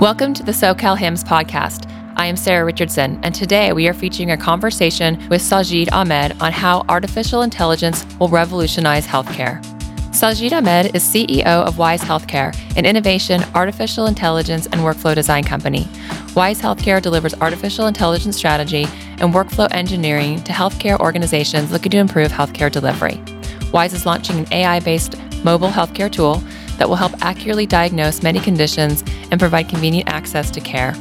Welcome to the SoCal HIMSS podcast. I am Sarah Richardson, and today we are featuring a conversation with Sajid Ahmed on how artificial intelligence will revolutionize healthcare. Sajid Ahmed is CEO of Wise Healthcare, an innovation, artificial intelligence, and workflow design company. Wise Healthcare delivers artificial intelligence strategy and workflow engineering to healthcare organizations looking to improve healthcare delivery. Wise is launching an AI based mobile healthcare tool that will help accurately diagnose many conditions and provide convenient access to care.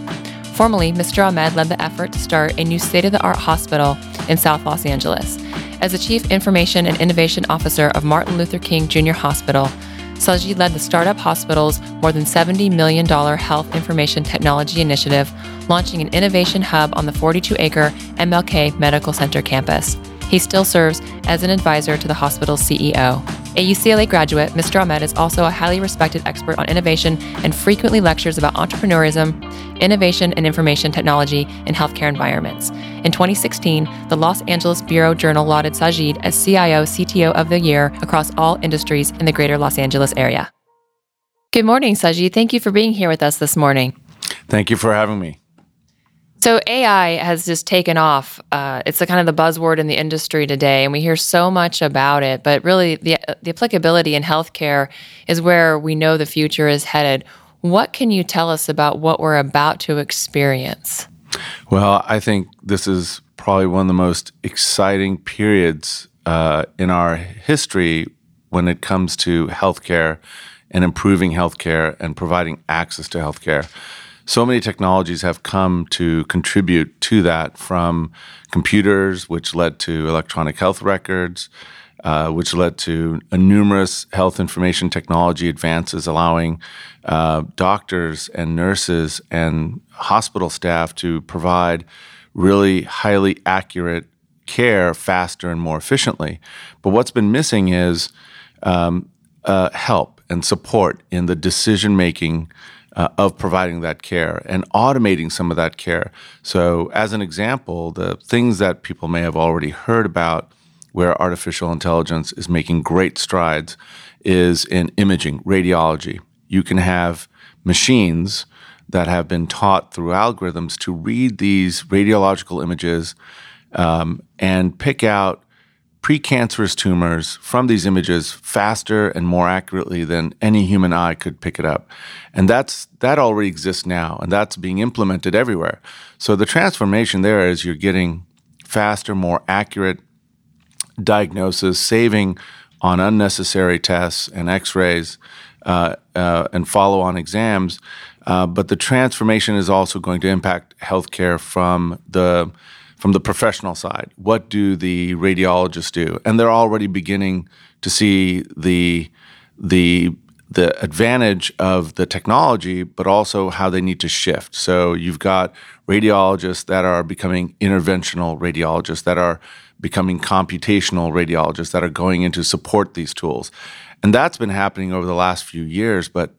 Formerly, Mr. Ahmed led the effort to start a new state of the art hospital in South Los Angeles. As the Chief Information and Innovation Officer of Martin Luther King Jr. Hospital, Sajid led the startup hospital's more than $70 million health information technology initiative, launching an innovation hub on the 42 acre MLK Medical Center campus. He still serves as an advisor to the hospital's CEO. A UCLA graduate, Mr. Ahmed is also a highly respected expert on innovation and frequently lectures about entrepreneurism, innovation, and information technology in healthcare environments. In 2016, the Los Angeles Business Journal lauded Sajid as CIO CTO of the Year across all industries in the greater Los Angeles area. Good morning, Sajid. Thank you for being here with us this morning. Thank you for having me. So AI has just taken off. Uh, it's kind of the buzzword in the industry today, and we hear so much about it. But really, the the applicability in healthcare is where we know the future is headed. What can you tell us about what we're about to experience? Well, I think this is probably one of the most exciting periods uh, in our history when it comes to healthcare and improving healthcare and providing access to healthcare so many technologies have come to contribute to that from computers, which led to electronic health records, uh, which led to numerous health information technology advances, allowing uh, doctors and nurses and hospital staff to provide really highly accurate care faster and more efficiently. But what's been missing is um, uh, help and support in the decision making uh, of providing that care and automating some of that care. So, as an example, the things that people may have already heard about where artificial intelligence is making great strides is in imaging, radiology. You can have machines that have been taught through algorithms to read these radiological images um, and pick out precancerous tumors from these images faster and more accurately than any human eye could pick it up. And that's that already exists now and that's being implemented everywhere. So the transformation there is you're getting faster, more accurate diagnosis, saving on unnecessary tests and x-rays uh, uh, and follow-on exams. Uh, but the transformation is also going to impact healthcare from the from the professional side. What do the radiologists do? And they're already beginning to see the the the advantage of the technology, but also how they need to shift. So you've got radiologists that are becoming interventional radiologists, that are becoming computational radiologists, that are going in to support these tools. And that's been happening over the last few years, but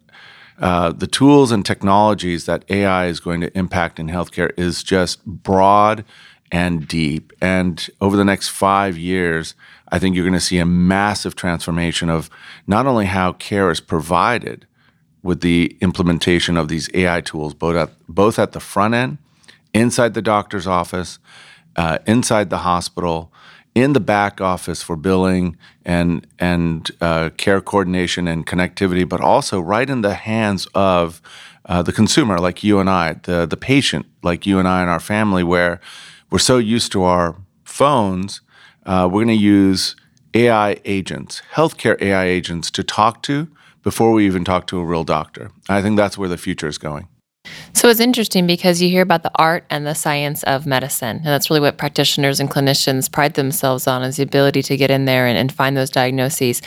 uh, the tools and technologies that AI is going to impact in healthcare is just broad and deep. And over the next five years, I think you're going to see a massive transformation of not only how care is provided with the implementation of these AI tools, both at, both at the front end, inside the doctor's office, uh, inside the hospital, in the back office for billing and and uh, care coordination and connectivity, but also right in the hands of uh, the consumer, like you and I, the the patient, like you and I and our family, where we're so used to our phones, uh, we're going to use AI agents, healthcare AI agents, to talk to before we even talk to a real doctor. I think that's where the future is going. So it's interesting because you hear about the art and the science of medicine. And that's really what practitioners and clinicians pride themselves on is the ability to get in there and, and find those diagnoses.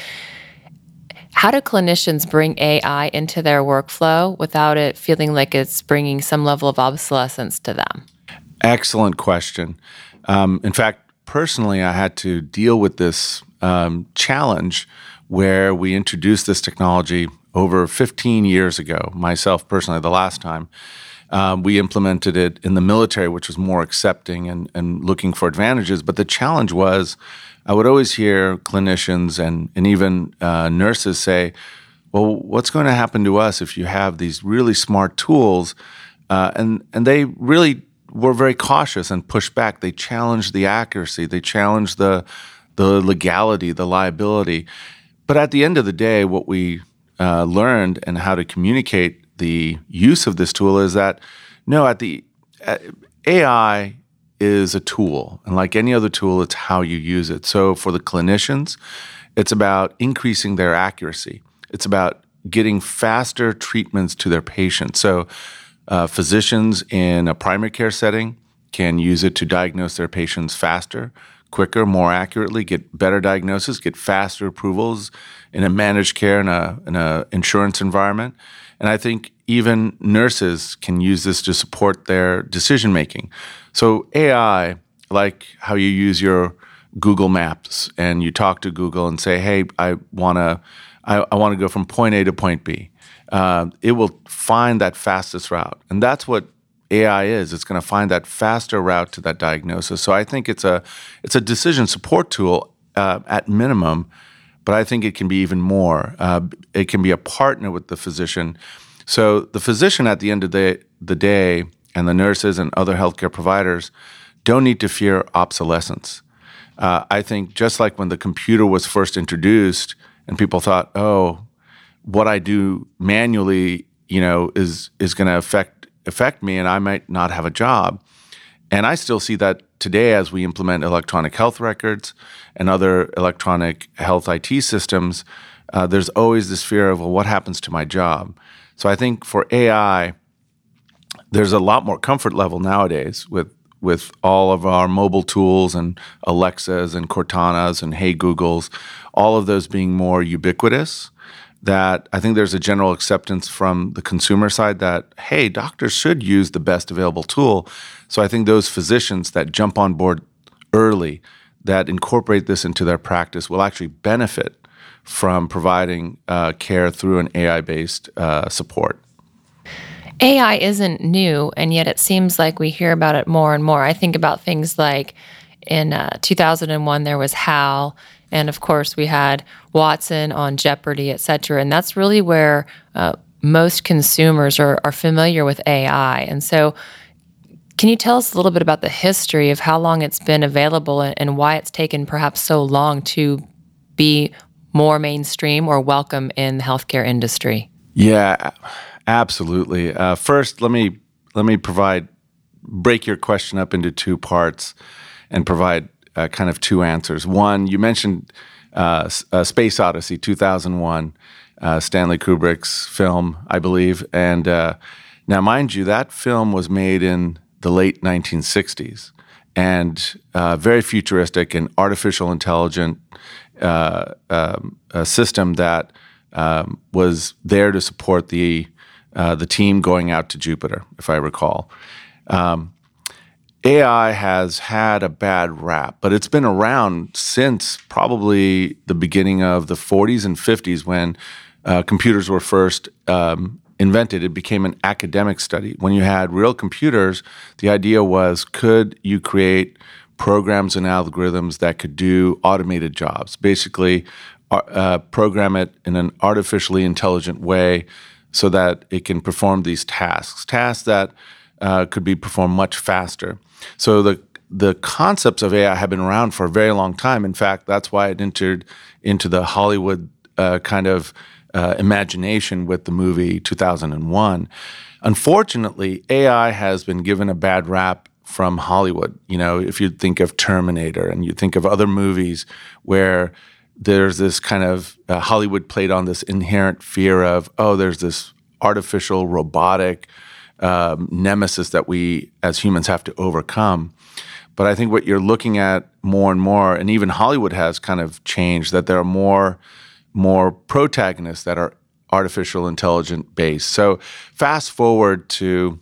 How do clinicians bring AI into their workflow without it feeling like it's bringing some level of obsolescence to them? Excellent question. Um, in fact, personally, I had to deal with this um, challenge where we introduced this technology over 15 years ago, myself personally, the last time. Um, we implemented it in the military, which was more accepting and, and looking for advantages. But the challenge was, I would always hear clinicians and, and even uh, nurses say, well, what's going to happen to us if you have these really smart tools? Uh, and and they really were very cautious and pushed back. They challenged the accuracy. They challenged the the legality, the liability. But at the end of the day, what we uh, learned and how to communicate the use of this tool is that no, at the uh, AI is a tool, and like any other tool, it's how you use it. So for the clinicians, it's about increasing their accuracy. It's about getting faster treatments to their patients. So uh, physicians in a primary care setting can use it to diagnose their patients faster, quicker, more accurately, get better diagnosis, get faster approvals in a managed care and a in insurance environment. And I think even nurses can use this to support their decision making. So AI, like how you use your Google Maps and you talk to Google and say, "Hey, I want to I, I want to go from point A to point B." uh, it will find that fastest route. And that's what AI is. It's going to find that faster route to that diagnosis. So I think it's a it's a decision support tool uh, at minimum, but I think it can be even more. Uh, it can be a partner with the physician. So the physician at the end of the, the day and the nurses and other healthcare providers don't need to fear obsolescence. Uh, I think just like when the computer was first introduced and people thought, oh, what I do manually, you know, is is going to affect affect me, and I might not have a job. And I still see that today as we implement electronic health records and other electronic health IT systems. Uh, there's always this fear of well, what happens to my job? So I think for AI, there's a lot more comfort level nowadays with with all of our mobile tools and Alexas and Cortanas and Hey Googles, all of those being more ubiquitous that I think there's a general acceptance from the consumer side that, hey, doctors should use the best available tool. So I think those physicians that jump on board early, that incorporate this into their practice, will actually benefit from providing uh, care through an AI based uh, support. AI isn't new, and yet it seems like we hear about it more and more. I think about things like in uh, 2001, there was HAL and of course, we had Watson on Jeopardy, et cetera. And that's really where uh, most consumers are, are familiar with AI. And so, can you tell us a little bit about the history of how long it's been available and, and why it's taken perhaps so long to be more mainstream or welcome in the healthcare industry? Yeah, absolutely. Uh, first, let me let me provide break your question up into two parts and provide uh, kind of two answers. One, you mentioned uh, uh, Space Odyssey 2001, uh, Stanley Kubrick's film, I believe. And uh, now, mind you, that film was made in the late 1960s and uh, very futuristic and artificial intelligent um, system that um, was there to support the the team going out to Jupiter, if I recall. Um, AI has had a bad rap, but it's been around since probably the beginning of the 40s and 50s when uh, computers were first um, invented. It became an academic study. When you had real computers, the idea was could you create programs and algorithms that could do automated jobs? Basically, uh, program it in an artificially intelligent way so that it can perform these tasks, tasks that uh, could be performed much faster. So the the concepts of AI have been around for a very long time. In fact, that's why it entered into the Hollywood uh, kind of uh, imagination with the movie 2001. Unfortunately, AI has been given a bad rap from Hollywood. You know, if you think of Terminator and you think of other movies where there's this kind of uh, Hollywood played on this inherent fear of, oh, there's this artificial robotic um, nemesis that we as humans have to overcome. But I think what you're looking at more and more, and even Hollywood has kind of changed, that there are more more protagonists that are artificial intelligent based. So fast forward to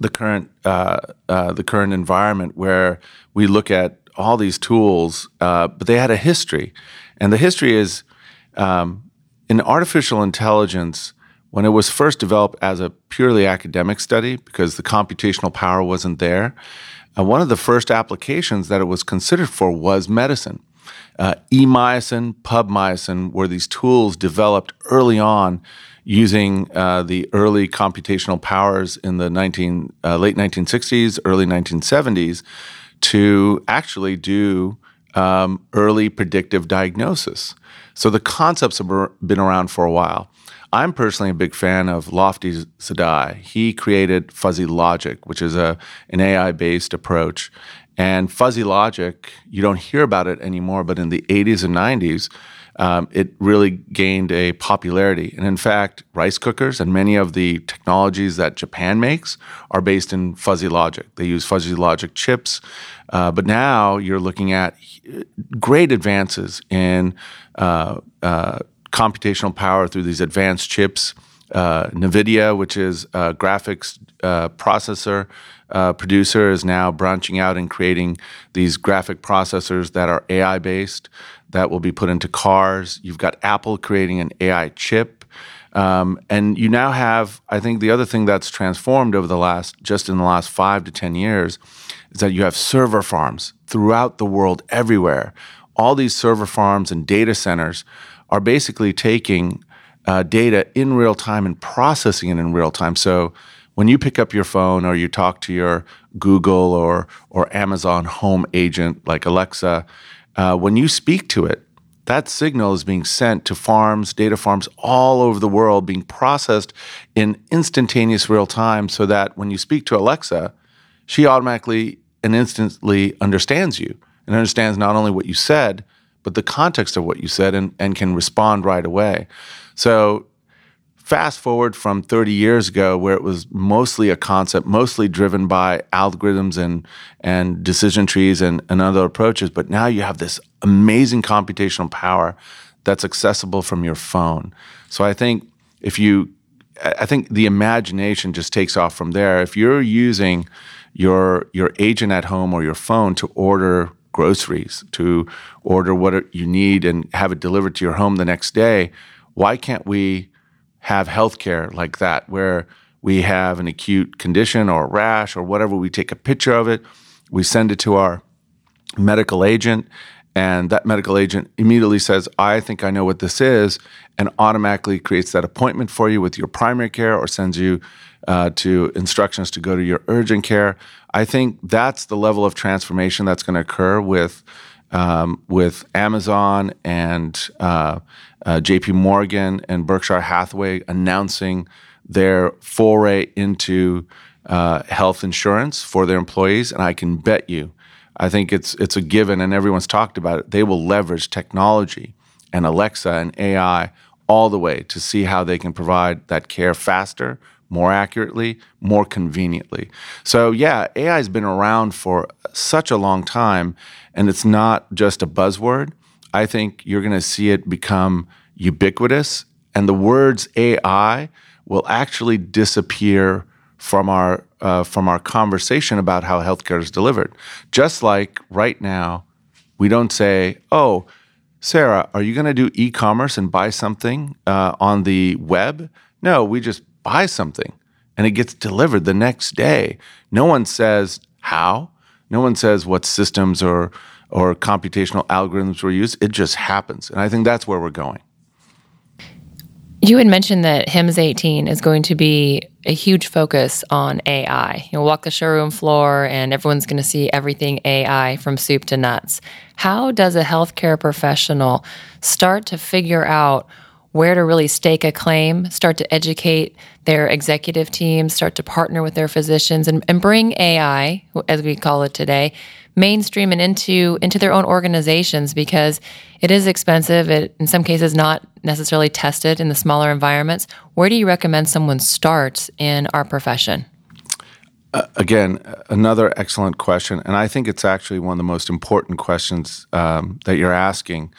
the current uh, uh, the current environment where we look at all these tools, uh, but they had a history, and the history is um, in artificial intelligence when it was first developed as a purely academic study because the computational power wasn't there, uh, one of the first applications that it was considered for was medicine. Uh, e-mycin, pubmycin were these tools developed early on using uh, the early computational powers in the 19, uh, late 1960s, early 1970s to actually do um, early predictive diagnosis. So the concepts have been around for a while. I'm personally a big fan of Lotfi Zadeh. He created fuzzy logic, which is a an AI based approach. And fuzzy logic, you don't hear about it anymore, but in the 80s and 90s, um, it really gained a popularity. And in fact, rice cookers and many of the technologies that Japan makes are based in fuzzy logic. They use fuzzy logic chips. Uh, but now you're looking at great advances in uh, uh, computational power through these advanced chips. Uh, NVIDIA, which is a graphics uh, processor uh, producer, is now branching out and creating these graphic processors that are AI based that will be put into cars. You've got Apple creating an AI chip. Um, and you now have, I think, the other thing that's transformed over the last, just in the last five to 10 years, is that you have server farms throughout the world, everywhere. All these server farms and data centers are basically taking uh, data in real time and processing it in real time. So when you pick up your phone or you talk to your Google or, or Amazon home agent like Alexa, uh, when you speak to it, that signal is being sent to farms, data farms all over the world, being processed in instantaneous real time so that when you speak to Alexa, she automatically and instantly understands you and understands not only what you said, but the context of what you said and, and can respond right away. So Fast forward from 30 years ago, where it was mostly a concept, mostly driven by algorithms and, and decision trees and, and other approaches, but now you have this amazing computational power that's accessible from your phone. So I think if you, I think the imagination just takes off from there. If you're using your your agent at home or your phone to order groceries, to order what you need and have it delivered to your home the next day, why can't we have healthcare like that, where we have an acute condition or a rash or whatever, we take a picture of it, we send it to our medical agent, and that medical agent immediately says, I think I know what this is, and automatically creates that appointment for you with your primary care or sends you uh, to instructions to go to your urgent care. I think that's the level of transformation that's going to occur with um, with Amazon and uh, uh, J.P. Morgan and Berkshire Hathaway announcing their foray into uh, health insurance for their employees, and I can bet you, I think it's it's a given, and everyone's talked about it. They will leverage technology and Alexa and AI all the way to see how they can provide that care faster, more accurately, more conveniently. So, yeah, AI has been around for such a long time, and it's not just a buzzword. I think you're going to see it become ubiquitous, and the words AI will actually disappear from our uh, from our conversation about how healthcare is delivered. Just like right now, we don't say, "Oh, Sarah, are you going to do e-commerce and buy something uh, on the web?" No, we just buy something, and it gets delivered the next day. No one says how. No one says what systems or or computational algorithms were used. It just happens. And I think that's where we're going. You had mentioned that HIMSS 18 is going to be a huge focus on AI. You'll walk the showroom floor and everyone's going to see everything AI from soup to nuts. How does a healthcare professional start to figure out where to really stake a claim, start to educate their executive teams, start to partner with their physicians, and, and bring AI, as we call it today, mainstream and into into their own organizations because it is expensive. It in some cases not necessarily tested in the smaller environments. Where do you recommend someone starts in our profession? Uh, again, another excellent question, and I think it's actually one of the most important questions um, that you're asking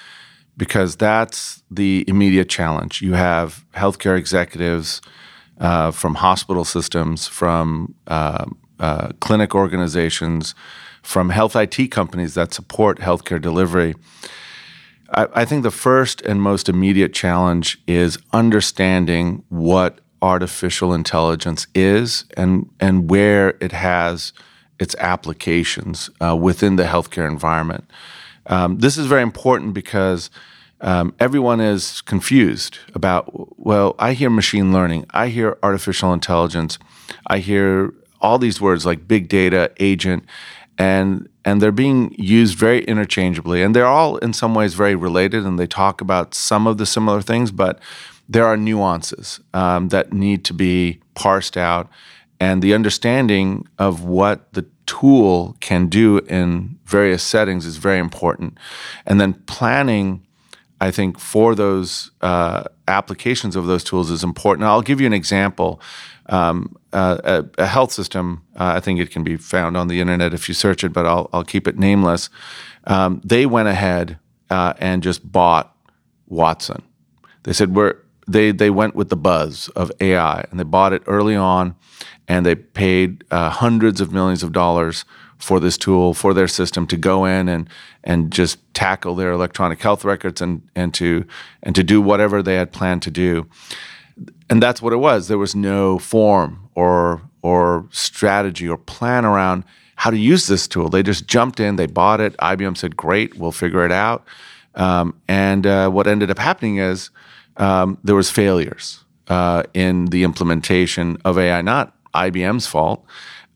because that's the immediate challenge. You have healthcare executives uh, from hospital systems, from uh, uh, clinic organizations, from health IT companies that support healthcare delivery. I, I think the first and most immediate challenge is understanding what artificial intelligence is and and where it has its applications uh, within the healthcare environment. Um, this is very important because um, everyone is confused about, well, I hear machine learning, I hear artificial intelligence, I hear all these words like big data, agent, and and they're being used very interchangeably, and they're all in some ways very related, and they talk about some of the similar things, but there are nuances um, that need to be parsed out, and the understanding of what the tool can do in various settings is very important, and then planning I think for those uh, applications of those tools is important. I'll give you an example. Um, uh, a, a, health system, uh, I think it can be found on the internet if you search it, but I'll, I'll keep it nameless. Um, they went ahead uh, and just bought Watson. They said we're they they went with the buzz of AI and they bought it early on, and they paid uh, hundreds of millions of dollars for this tool for their system to go in and and just tackle their electronic health records and and to and to do whatever they had planned to do. And that's what it was. There was no form or or strategy or plan around how to use this tool. They just jumped in, they bought it. IBM said, "Great, we'll figure it out." Um, and uh, what ended up happening is um, there was failures uh, in the implementation of AI. Not IBM's fault.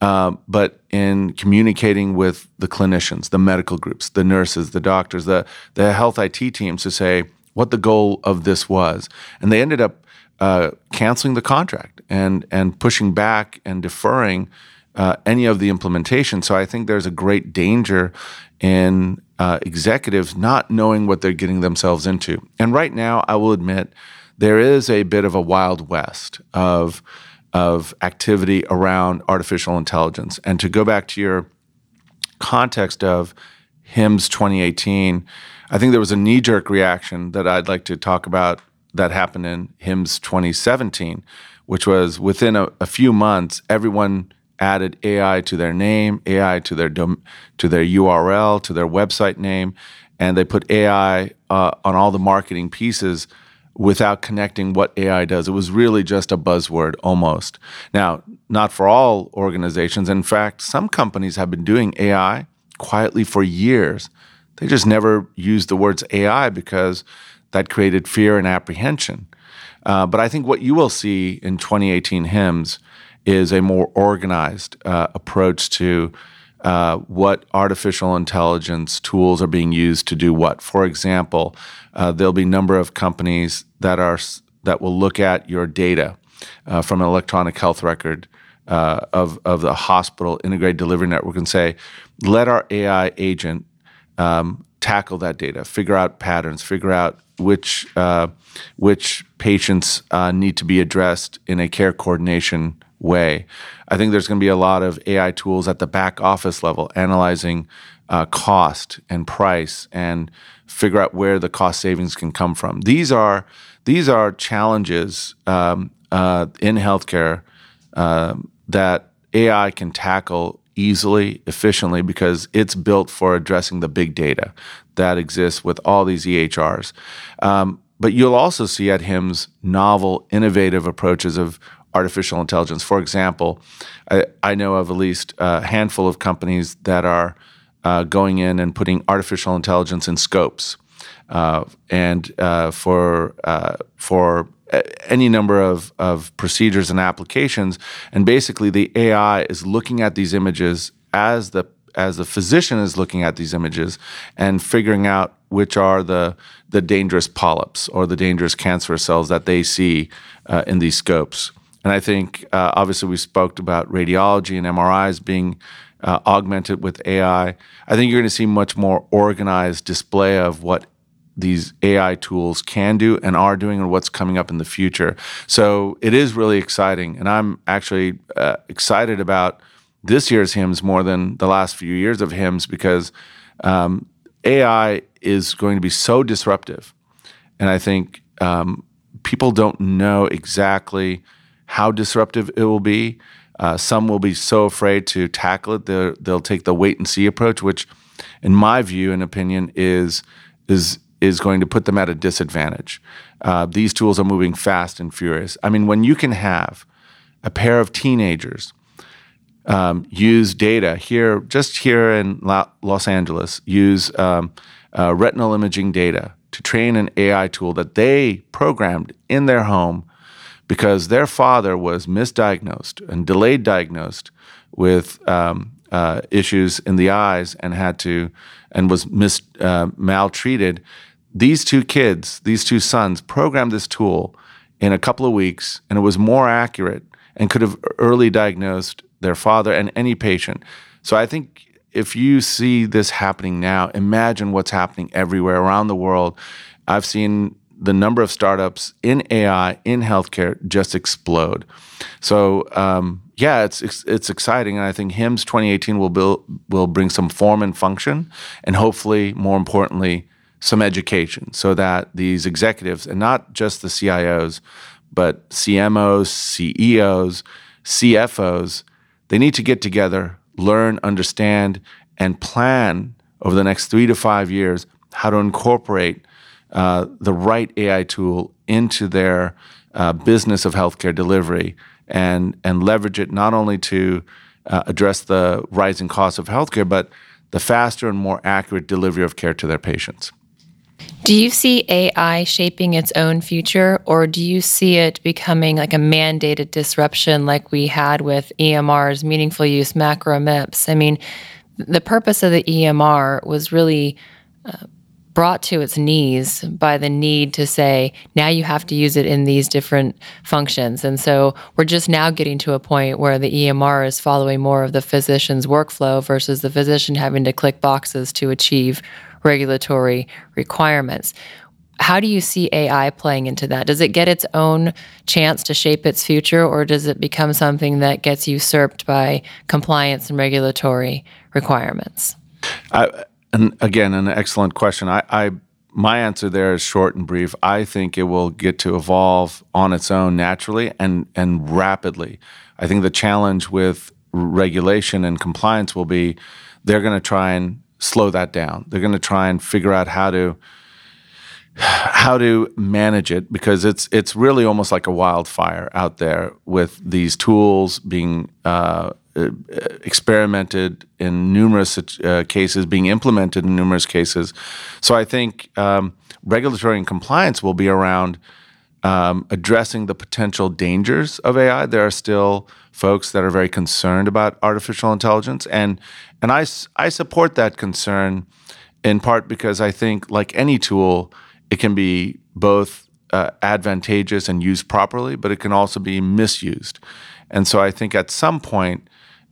Uh, but in communicating with the clinicians, the medical groups, the nurses, the doctors, the, the health IT teams to say what the goal of this was. And they ended up uh, canceling the contract and, and pushing back and deferring uh, any of the implementation. So I think there's a great danger in uh, executives not knowing what they're getting themselves into. And right now, I will admit, there is a bit of a wild west of of activity around artificial intelligence. And to go back to your context of HIMSS 2018, I think there was a knee jerk reaction that I'd like to talk about that happened in HIMSS 2017, which was within a, a few months, everyone added AI to their name, AI to their dom- to their URL, to their website name, and they put AI uh, on all the marketing pieces without connecting what AI does. It was really just a buzzword almost. Now, not for all organizations. In fact, some companies have been doing AI quietly for years. They just never used the words AI because that created fear and apprehension. Uh, but I think what you will see in 2018 HIMSS is a more organized uh, approach to uh, what artificial intelligence tools are being used to do what. For example, uh, there'll be a number of companies that are that will look at your data uh, from an electronic health record uh, of of the hospital integrated delivery network and say, let our AI agent um, tackle that data, figure out patterns, figure out which uh, which patients uh, need to be addressed in a care coordination way. I think there's going to be a lot of AI tools at the back office level analyzing uh, cost and price and figure out where the cost savings can come from. These are these are challenges um, uh, in healthcare uh, that AI can tackle easily, efficiently, because it's built for addressing the big data that exists with all these EHRs. Um, but you'll also see at HIMSS novel, innovative approaches of artificial intelligence. For example, I, I know of at least a handful of companies that are uh, going in and putting artificial intelligence in scopes, uh, and uh, for uh, for any number of, of procedures and applications. And basically, the AI is looking at these images as the as the physician is looking at these images and figuring out which are the the dangerous polyps or the dangerous cancerous cells that they see uh, in these scopes. And I think uh, obviously we spoke about radiology and MRIs being uh, augmented with AI. I think you're going to see much more organized display of what these AI tools can do and are doing and what's coming up in the future. So it is really exciting. And I'm actually uh, excited about this year's HIMSS more than the last few years of HIMSS because um, AI is going to be so disruptive. And I think um, people don't know exactly how disruptive it will be. Uh, some will be so afraid to tackle it, they'll, they'll take the wait and see approach, which, in my view and opinion, is is is going to put them at a disadvantage. Uh, these tools are moving fast and furious. I mean, when you can have a pair of teenagers um, use data here, just here in La- Los Angeles, use um, uh, retinal imaging data to train an AI tool that they programmed in their home because their father was misdiagnosed and delayed diagnosed with um, uh, issues in the eyes and had to and was mis uh, maltreated. These two kids, these two sons, programmed this tool in a couple of weeks, and it was more accurate and could have early diagnosed their father and any patient. So I think if you see this happening now, imagine what's happening everywhere around the world. I've seen the number of startups in AI in healthcare just explode. So um, yeah, it's, it's, it's exciting, and I think HIMSS 2018 will build will bring some form and function, and hopefully, more importantly, some education, so that these executives and not just the CIOs, but CMOs, CEOs, CFOs, they need to get together, learn, understand, and plan over the next three to five years how to incorporate uh, the right AI tool into their uh, business of healthcare delivery and and leverage it not only to uh, address the rising costs of healthcare, but the faster and more accurate delivery of care to their patients. Do you see AI shaping its own future, or do you see it becoming like a mandated disruption like we had with EMRs, meaningful use, MACRA MIPS? I mean, the purpose of the EMR was really uh, brought to its knees by the need to say, now you have to use it in these different functions. And so we're just now getting to a point where the EMR is following more of the physician's workflow versus the physician having to click boxes to achieve regulatory requirements. How do you see AI playing into that? Does it get its own chance to shape its future, or does it become something that gets usurped by compliance and regulatory requirements? I, and again, an excellent question. I, I my answer there is short and brief. I think it will get to evolve on its own naturally and and rapidly. I think the challenge with regulation and compliance will be they're going to try and slow that down. They're going to try and figure out how to how to manage it because it's it's really almost like a wildfire out there with these tools being uh, experimented in numerous uh, cases, being implemented in numerous cases. So I think um, regulatory and compliance will be around um, addressing the potential dangers of AI. There are still folks that are very concerned about artificial intelligence, and and I I support that concern in part because I think like any tool, it can be both uh, advantageous and used properly, but it can also be misused. And so I think at some point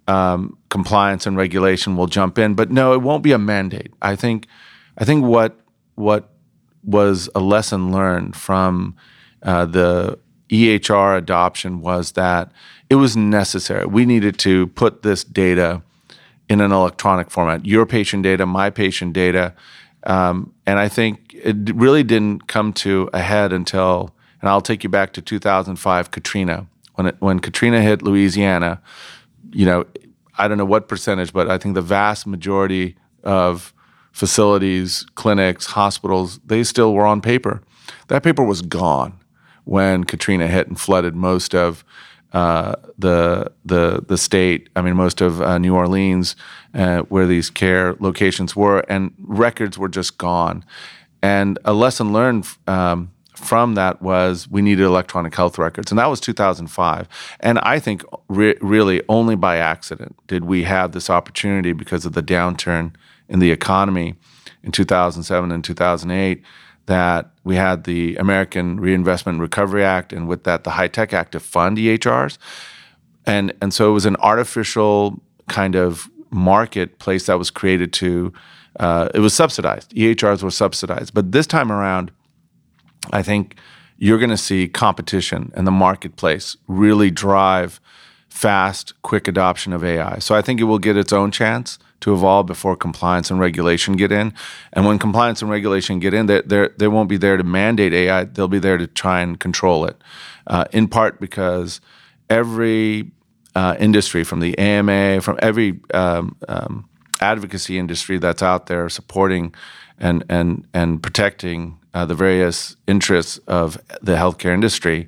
um, compliance and regulation will jump in. But no, it won't be a mandate. I think I think what what was a lesson learned from uh, the EHR adoption was that it was necessary. We needed to put this data in an electronic format, your patient data, my patient data. Um, and I think it really didn't come to a head until, and I'll take you back to 2005 Katrina. When, it, when Katrina hit Louisiana, you know, I don't know what percentage, but I think the vast majority of facilities, clinics, hospitals, they still were on paper. That paper was gone when Katrina hit and flooded most of uh, the the the state. I mean, most of uh, New Orleans, uh, where these care locations were, and records were just gone. And a lesson learned um, from that was we needed electronic health records, and that was 2005. And I think re- really only by accident did we have this opportunity because of the downturn in the economy in 2007 and 2008 that we had the American Reinvestment and Recovery Act, and with that, the HITECH Act to fund EHRs. And, and so it was an artificial kind of marketplace that was created to, uh, it was subsidized. EHRs were subsidized. But this time around, I think you're going to see competition in the marketplace really drive fast, quick adoption of AI. So I think it will get its own chance to evolve before compliance and regulation get in. And when compliance and regulation get in, they they won't be there to mandate AI. They'll be there to try and control it. Uh, in part because every uh, industry, from the AMA, from every um, um, advocacy industry that's out there supporting and and and protecting uh, the various interests of the healthcare industry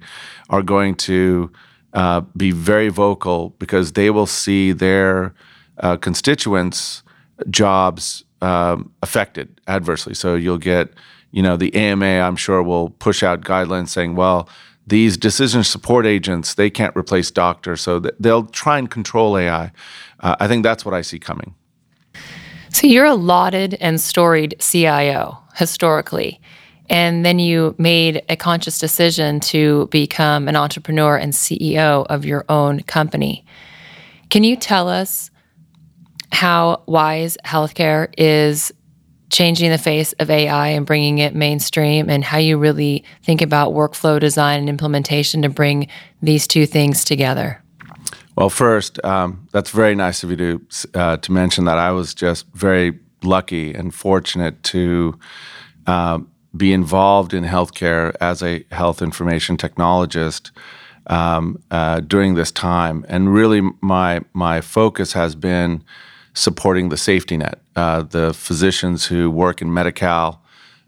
are going to uh, be very vocal because they will see their uh, constituents' jobs um, affected adversely. So you'll get, you know, the AMA, I'm sure, will push out guidelines saying, well, these decision support agents, they can't replace doctors. So they'll try and control AI. Uh, I think that's what I see coming. So you're a lauded and storied CIO historically. And then you made a conscious decision to become an entrepreneur and CEO of your own company. Can you tell us how Wise Healthcare is changing the face of AI and bringing it mainstream, and how you really think about workflow design and implementation to bring these two things together? Well, first, um, that's very nice of you to uh, to mention that. I was just very lucky and fortunate to uh, be involved in healthcare as a health information technologist um, uh, during this time, and really, my my focus has been supporting the safety net, uh, the physicians who work in Medi-Cal,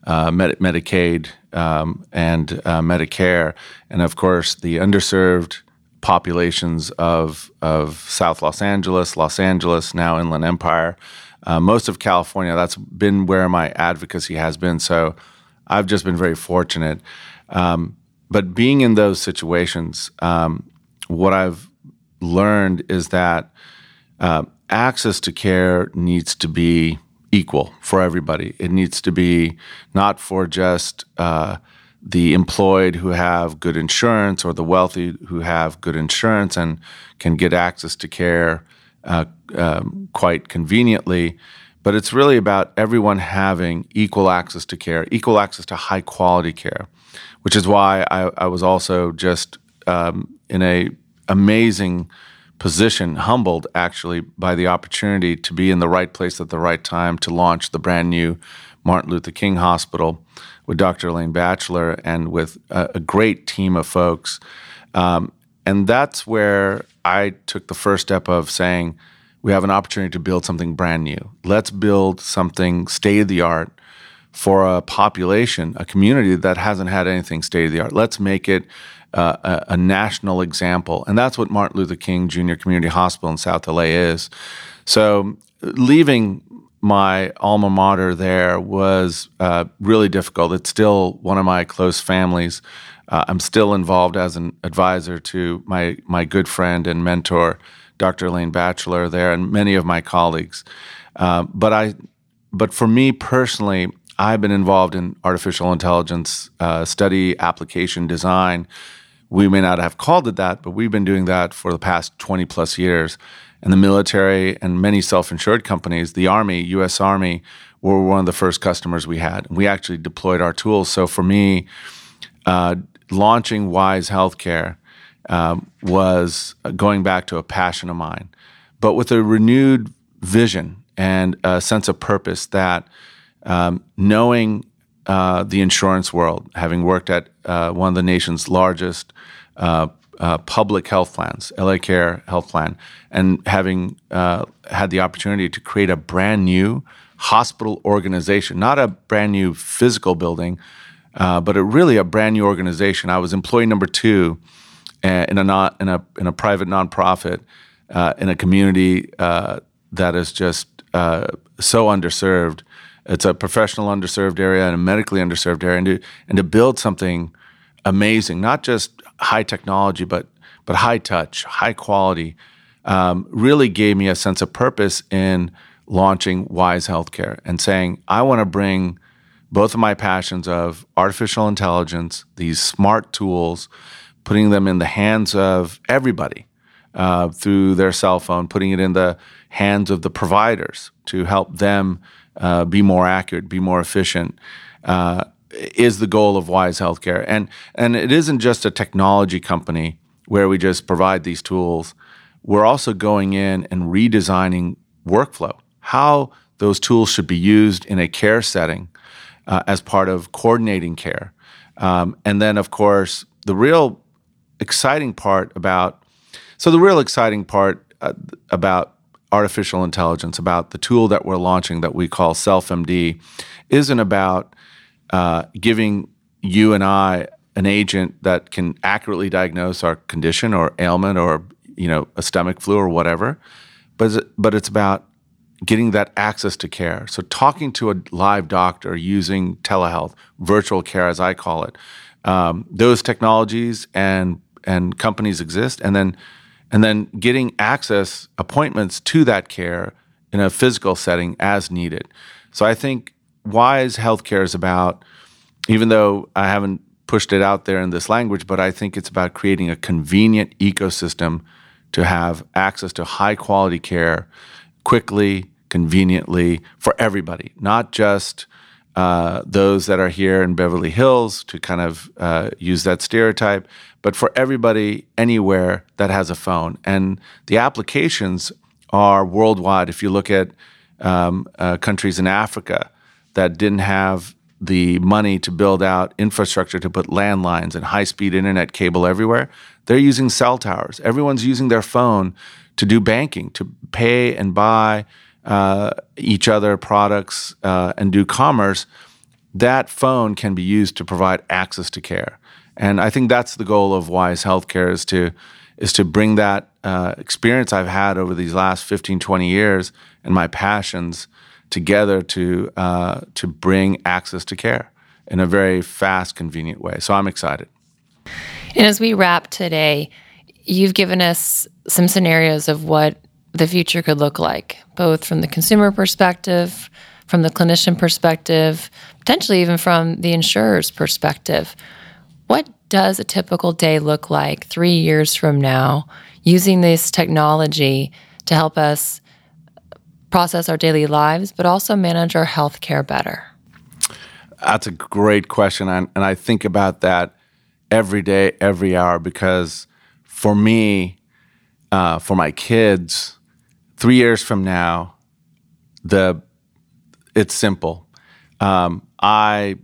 uh, Med- Medicaid, um, and uh, Medicare, and of course the underserved populations of of South Los Angeles, Los Angeles, now Inland Empire, uh, most of California. That's been where my advocacy has been. So I've just been very fortunate. Um, but being in those situations, um, what I've learned is that uh, access to care needs to be equal for everybody. It needs to be not for just uh, the employed who have good insurance or the wealthy who have good insurance and can get access to care uh, um, quite conveniently. But it's really about everyone having equal access to care, equal access to high quality care, which is why I, I was also just um, in a amazing position, humbled actually by the opportunity to be in the right place at the right time to launch the brand new Martin Luther King Hospital with Dr. Elaine Batchelor and with a, a great team of folks. Um, and that's where I took the first step of saying, we have an opportunity to build something brand new. Let's build something state of the art for a population, a community that hasn't had anything state of the art. Let's make it uh, a, a, national example. And that's what Martin Luther King Jr. Community Hospital in South LA is. So leaving my alma mater there was uh, really difficult. It's still one of my close families. Uh, I'm still involved as an advisor to my, my good friend and mentor, Dr. Elaine Batchelor, there, and many of my colleagues. Uh, but I, but for me personally, I've been involved in artificial intelligence uh, study, application design, we may not have called it that, but we've been doing that for the past 20 plus years. And the military and many self insured companies, the Army, US Army, were one of the first customers we had. We actually deployed our tools. So for me, uh, launching Wise Healthcare um, was going back to a passion of mine, but with a renewed vision and a sense of purpose that um, knowing uh, the insurance world, having worked at uh, one of the nation's largest uh, uh public health plans, LA Care Health Plan, and having uh, had the opportunity to create a brand new hospital organization, not a brand new physical building, uh, but a really a brand new organization. I was employee number two in a not in a in a private nonprofit uh, in a community uh, that is just uh, so underserved. It's a professional underserved area and a medically underserved area, and to and to build something amazing, not just high technology, but but high touch, high quality, um, really gave me a sense of purpose in launching Wise Healthcare and saying I want to bring both of my passions of artificial intelligence, these smart tools, putting them in the hands of everybody uh, through their cell phone, putting it in the hands of the providers to help them uh, be more accurate, be more efficient, uh, is the goal of Wise Healthcare. And and it isn't just a technology company where we just provide these tools. We're also going in and redesigning workflow, how those tools should be used in a care setting uh, as part of coordinating care. Um, and then, of course, the real exciting part about so the real exciting part uh, about artificial intelligence, about the tool that we're launching that we call SelfMD, isn't about uh, giving you and I an agent that can accurately diagnose our condition or ailment or you know a stomach flu or whatever, but but it's about getting that access to care. So, talking to a live doctor using telehealth, virtual care, as I call it, um, those technologies and and companies exist, and then and then getting access appointments to that care in a physical setting as needed. So, I think Wise Healthcare is about, even though I haven't pushed it out there in this language, but I think it's about creating a convenient ecosystem to have access to high quality care quickly, conveniently for everybody, not just uh, those that are here in Beverly Hills to kind of uh, use that stereotype, but for everybody anywhere that has a phone. And the applications are worldwide. If you look at um, uh, countries in Africa that didn't have the money to build out infrastructure to put landlines and high speed internet cable everywhere, they're using cell towers. Everyone's using their phone to do banking, to pay and buy uh, each other products uh, and do commerce. That phone can be used to provide access to care. And I think that's the goal of Wise Healthcare is to is to bring that uh, experience I've had over these last 15, 20 years and my passions together to uh, to bring access to care in a very fast, convenient way. So I'm excited. And as we wrap today, you've given us some scenarios of what the future could look like, both from the consumer perspective, from the clinician perspective, potentially even from the insurer's perspective. Does a typical day look like three years from now using this technology to help us process our daily lives, but also manage our health care better? That's a great question. And, and I think about that every day, every hour, because for me, uh, for my kids, three years from now, the it's simple. Um, I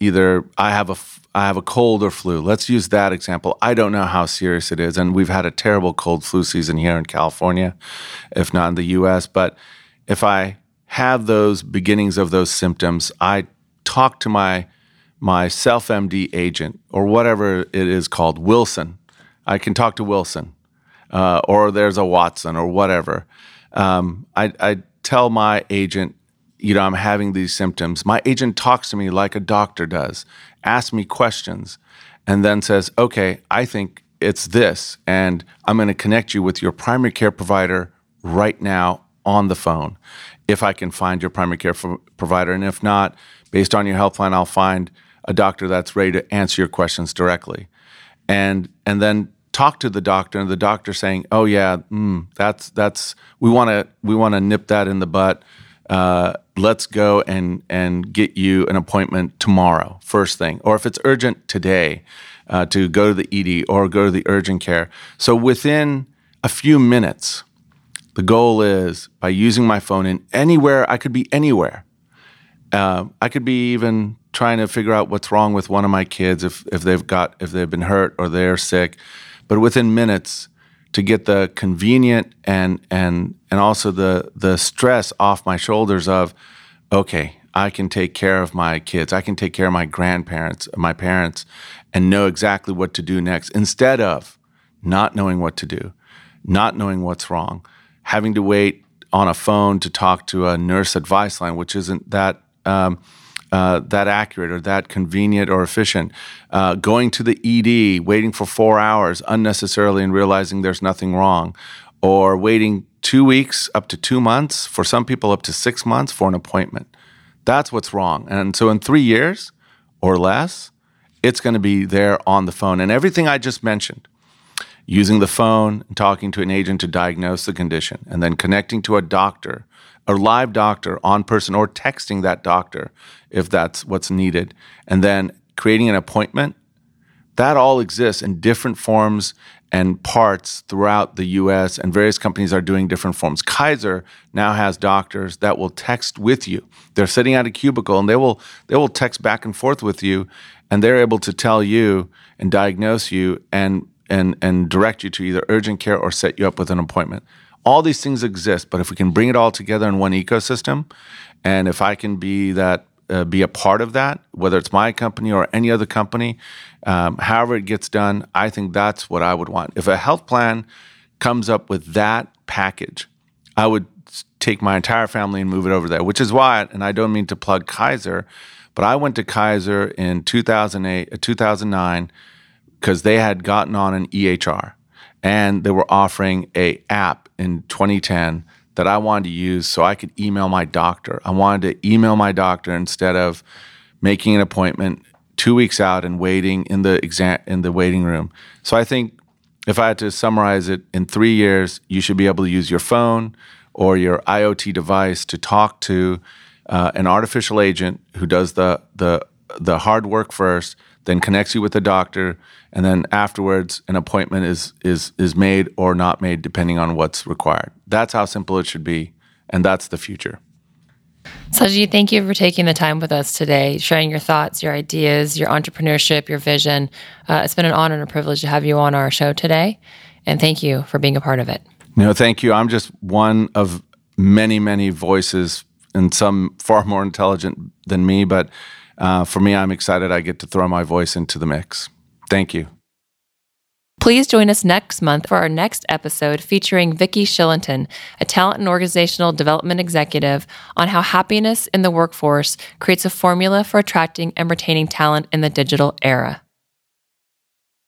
either I have a I have a cold or flu. Let's use that example. I don't know how serious it is, and we've had a terrible cold flu season here in California, if not in the U.S. But if I have those beginnings of those symptoms, I talk to my my self MD agent or whatever it is called, Wilson. I can talk to Wilson, uh, or there's a Watson or whatever. Um, I, I tell my agent, you know, I'm having these symptoms. My agent talks to me like a doctor does, asks me questions, and then says, okay, I think it's this, and I'm going to connect you with your primary care provider right now on the phone if I can find your primary care provider. And if not, based on your health plan, I'll find a doctor that's ready to answer your questions directly. And, and then talk to the doctor and the doctor saying, "Oh yeah, mm, that's that's we want to we want to nip that in the butt. Uh, let's go and and get you an appointment tomorrow, first thing, or if it's urgent today, uh, to go to the ED or go to the urgent care. So within a few minutes, the goal is by using my phone in anywhere, I could be anywhere. Uh, I could be even trying to figure out what's wrong with one of my kids if, if they've got if they've been hurt or they're sick, but within minutes to get the convenient and and and also the the stress off my shoulders of okay, I can take care of my kids, I can take care of my grandparents, my parents, and know exactly what to do next instead of not knowing what to do, not knowing what's wrong having to wait on a phone to talk to a nurse advice line, which isn't that um, uh, that accurate or that convenient or efficient. Uh, going to the ED, waiting for four hours unnecessarily and realizing there's nothing wrong, or waiting two weeks up to two months, for some people up to six months for an appointment. That's what's wrong. And so in three years or less, it's going to be there on the phone. And everything I just mentioned using the phone and talking to an agent to diagnose the condition, and then connecting to a doctor, a live doctor on person, or texting that doctor if that's what's needed, and then creating an appointment. That all exists in different forms and parts throughout the US, and various companies are doing different forms. Kaiser now has doctors that will text with you. They're sitting at a cubicle and they will they will text back and forth with you, and they're able to tell you and diagnose you and and and direct you to either urgent care or set you up with an appointment. All these things exist, but if we can bring it all together in one ecosystem, and if I can be that uh, be a part of that, whether it's my company or any other company, um, however it gets done, I think that's what I would want. If a health plan comes up with that package, I would take my entire family and move it over there, which is why, and I don't mean to plug Kaiser, but I went to Kaiser in 2008, 2009, because they had gotten on an EHR and they were offering a app in 2010 that I wanted to use so I could email my doctor. I wanted to email my doctor instead of making an appointment two weeks out and waiting in the exam in the waiting room. So I think if I had to summarize it in three years, you should be able to use your phone or your IoT device to talk to uh, an artificial agent who does the the the hard work first, then connects you with the doctor, and then afterwards an appointment is is is made or not made depending on what's required. That's how simple it should be, and that's the future. Sajid, thank you for taking the time with us today, sharing your thoughts, your ideas, your entrepreneurship, your vision. Uh, it's been an honor and a privilege to have you on our show today, and thank you for being a part of it. No, thank you. I'm just one of many, many voices, and some far more intelligent than me. But uh, for me, I'm excited I get to throw my voice into the mix. Thank you. Please join us next month for our next episode featuring Vicki Shillington, a talent and organizational development executive, on how happiness in the workforce creates a formula for attracting and retaining talent in the digital era.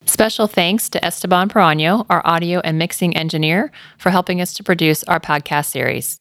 Special thanks to Esteban Perano, our audio and mixing engineer, for helping us to produce our podcast series.